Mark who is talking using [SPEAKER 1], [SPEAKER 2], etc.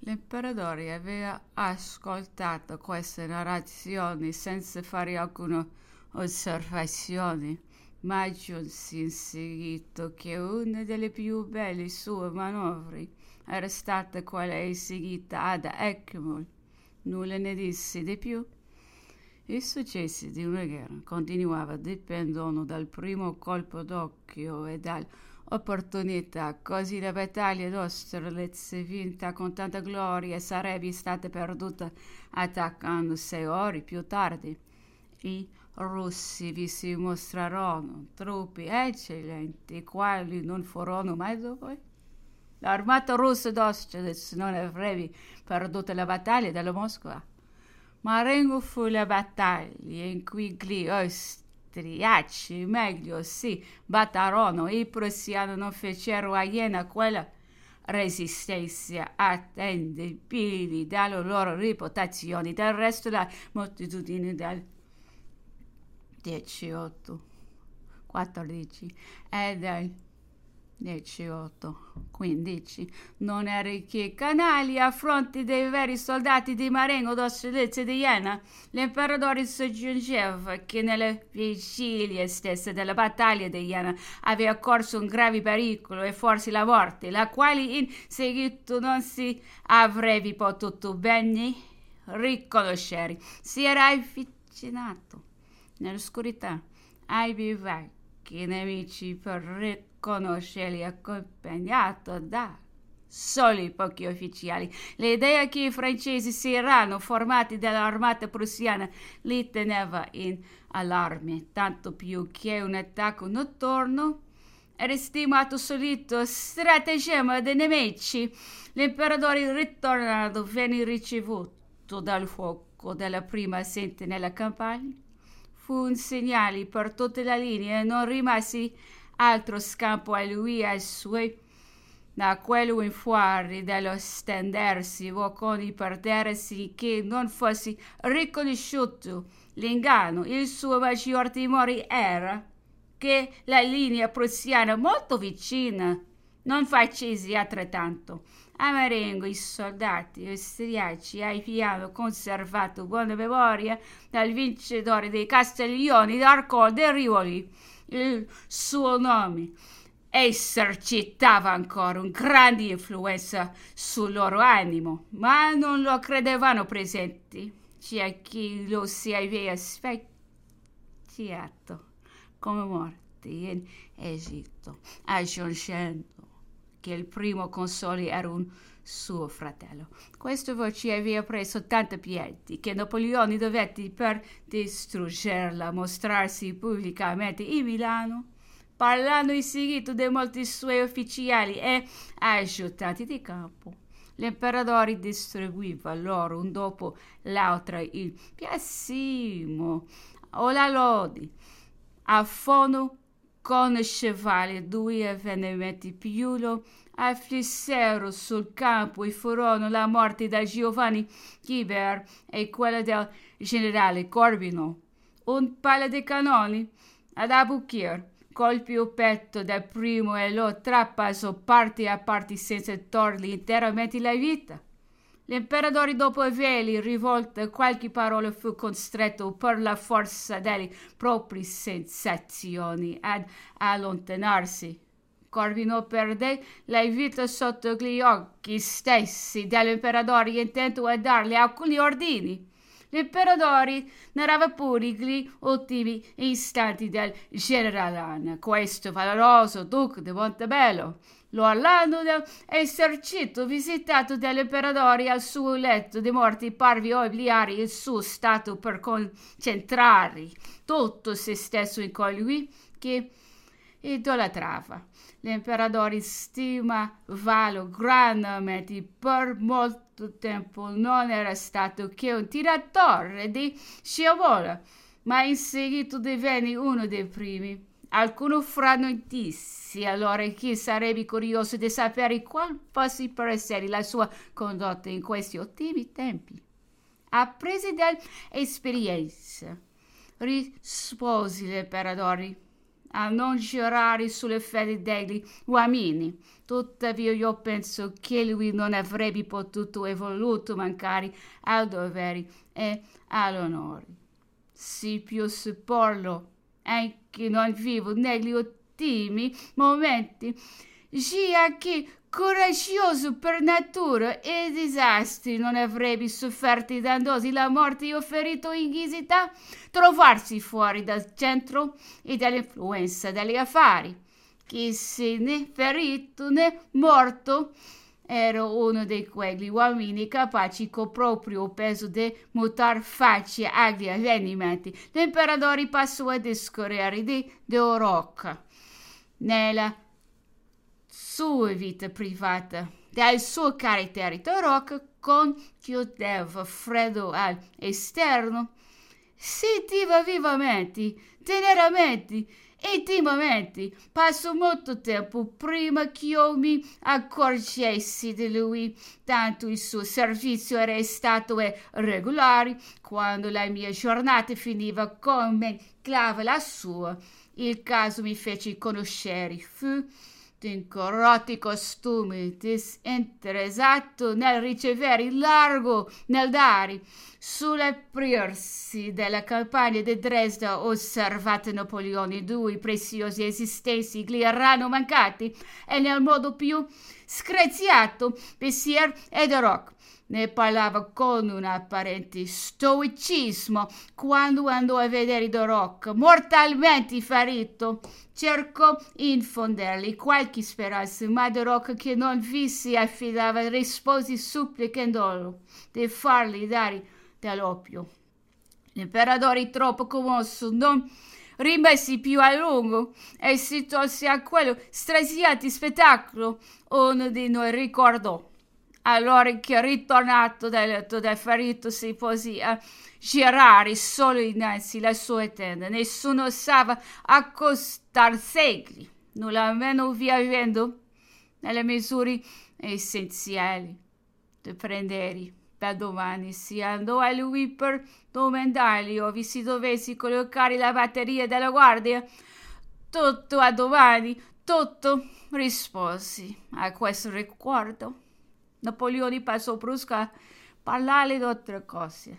[SPEAKER 1] L'imperatore aveva ascoltato queste narrazioni senza fare alcuna osservazione, ma aggiunse in seguito che una delle più belle sue manovre era stata quella eseguita ad Ekmul. Nulla ne disse di più. I successi di una guerra continuava dipendono dal primo colpo d'occhio e dall'opportunità, così la battaglia d'Austerlitz vinta con tanta gloria sarebbe stata perduta attaccando sei ore più tardi. I russi vi si mostrarono truppe eccellenti, quali non furono mai due. L'armata russa d'Austerlitz non avrebbe perduto la battaglia della Mosca. Marengo fu la battaglia in cui gli austriaci meglio si battarono, i prussiani non fecero a Iena quella resistenza attendibile dalle loro reputazioni. Del resto la moltitudine del 18, 14 e del 18, 15 non eri che canali a fronte dei veri soldati di Marengo d'Austerlitz di Iena. L'imperatore soggiungeva che nelle vigilie stesse della battaglia di Iena aveva corso un grave pericolo e forse la morte, la quale in seguito non si avrebbe potuto bene riconoscere. Si era avvicinato nell'oscurità ai bivacchi nemici per riconoscerli accompagnato da soli pochi ufficiali. L'idea che i francesi si erano formati dall'armata prussiana li teneva in allarme, tanto più che un attacco notturno era stimato solito stratagemma dei nemici. L'imperatore ritornato venne ricevuto dal fuoco della prima sentinella campagna fu un segnale per tutta la linea e non rimasi altro scampo a lui e ai suoi. Da quello in fuori dello stendersi bocconi per terra che non fosse riconosciuto l'inganno, il suo maggior timore era che la linea prussiana molto vicina non facesse altrettanto. A Marengo i soldati austriaci avevano conservato buona memoria del vincitore dei Castiglioni d'Arco de Rivoli. Il suo nome esercitava ancora un grande influenza sul loro animo, ma non lo credevano presenti. C'è chi lo si aveva specchiato come morto in Egitto, aggiungendo che il primo console era un suo fratello. Questo voce aveva preso tanta piedi che Napoleone dovette per distruggerla mostrarsi pubblicamente in Milano, parlando in segreto di molti suoi ufficiali e aiutanti di campo. L'imperatore distribuiva loro un dopo l'altro il piassimo o la lodi a fondo conoscevali due avvenimenti più afflissero sul campo e furono la morte di Giovanni Chiber e quella del generale Corbino. Un paio di cannoni ad Abukir colpì il petto del primo e lo trapassò parte a parte senza torgli interamente la vita. L'imperatore, dopo avergli rivolto qualche parola, fu costretto per la forza delle proprie sensazioni ad allontanarsi. Corvino perdé la vita sotto gli occhi stessi dell'imperatore intento a dargli alcuni ordini. L'imperatore narrava pure gli ultimi istanti del generalone, questo valoroso duca di Montebello, L'Orlando dell'esercito visitato dall'imperatore al suo letto di morte parve obbligare il suo stato per concentrare tutto se stesso in colui che idolatrava. L'imperatore stimavalo grandemente per molto tempo. Non era stato che un tiratore di sciabola, ma in seguito divenne uno dei primi. Alcuno fra noi disse allora che sarebbe curioso di sapere qual fosse per essere la sua condotta in questi ultimi tempi. Appresi dall'esperienza, rispose l'imperatore, a non girare sulle fede degli uomini. Tuttavia io penso che lui non avrebbe potuto e voluto mancare al dovere e all'onore. Si può supporlo, anche non vivo negli ultimi momenti, sia che coraggioso per natura e disastri non avrebbe sofferto dannosi la morte o ferito in ghisita, trovarsi fuori dal centro e dall'influenza degli affari. Chi se ne ferito né morto era uno di quegli uomini capaci con proprio peso di mutar faccia agli avvenimenti. L'imperatore passò a discorrere di Dorocca. Nella sua vita privata, dal suo carattere Dorocca conchiudeva freddo all'esterno, sentiva vivamente, teneramente intimamente. Passò molto tempo prima che io mi accorgessi di lui, tanto il suo servizio era stato regolare. Quando la mia giornata finiva come clava la sua, il caso mi fece conoscere. Fu in corrotti costumi, disinteressato nel ricevere il largo nel dare. Sull'aprirsi della campagna di Dresda osservate Napoleone due preziosi esistenzi gli erano mancati e nel modo più screziato Bessier ed Rock ne parlava con un apparente stoicismo quando andò a vedere Dorocca, mortalmente ferito. Cercò infondergli qualche speranza, ma Dorocca, che non vi si affidava, rispose supplicandolo di fargli dare dell'oppio. L'imperatore, troppo commosso, non rimessi più a lungo e si tolse a quello strasiante spettacolo. Uno di noi ricordò allora che ritornato dal letto del ferito si pose a girare solo innanzi la sua tenda. Nessuno osava accostarsegli, nulla meno vivendo nelle misure essenziali da prendere per domani. Si andò a lui per domandargli ove si dovessi collocare la batteria della guardia. Tutto a domani, tutto risposi a questo ricordo. Napoleoni pasó por Prusca, parlale de otra cosa.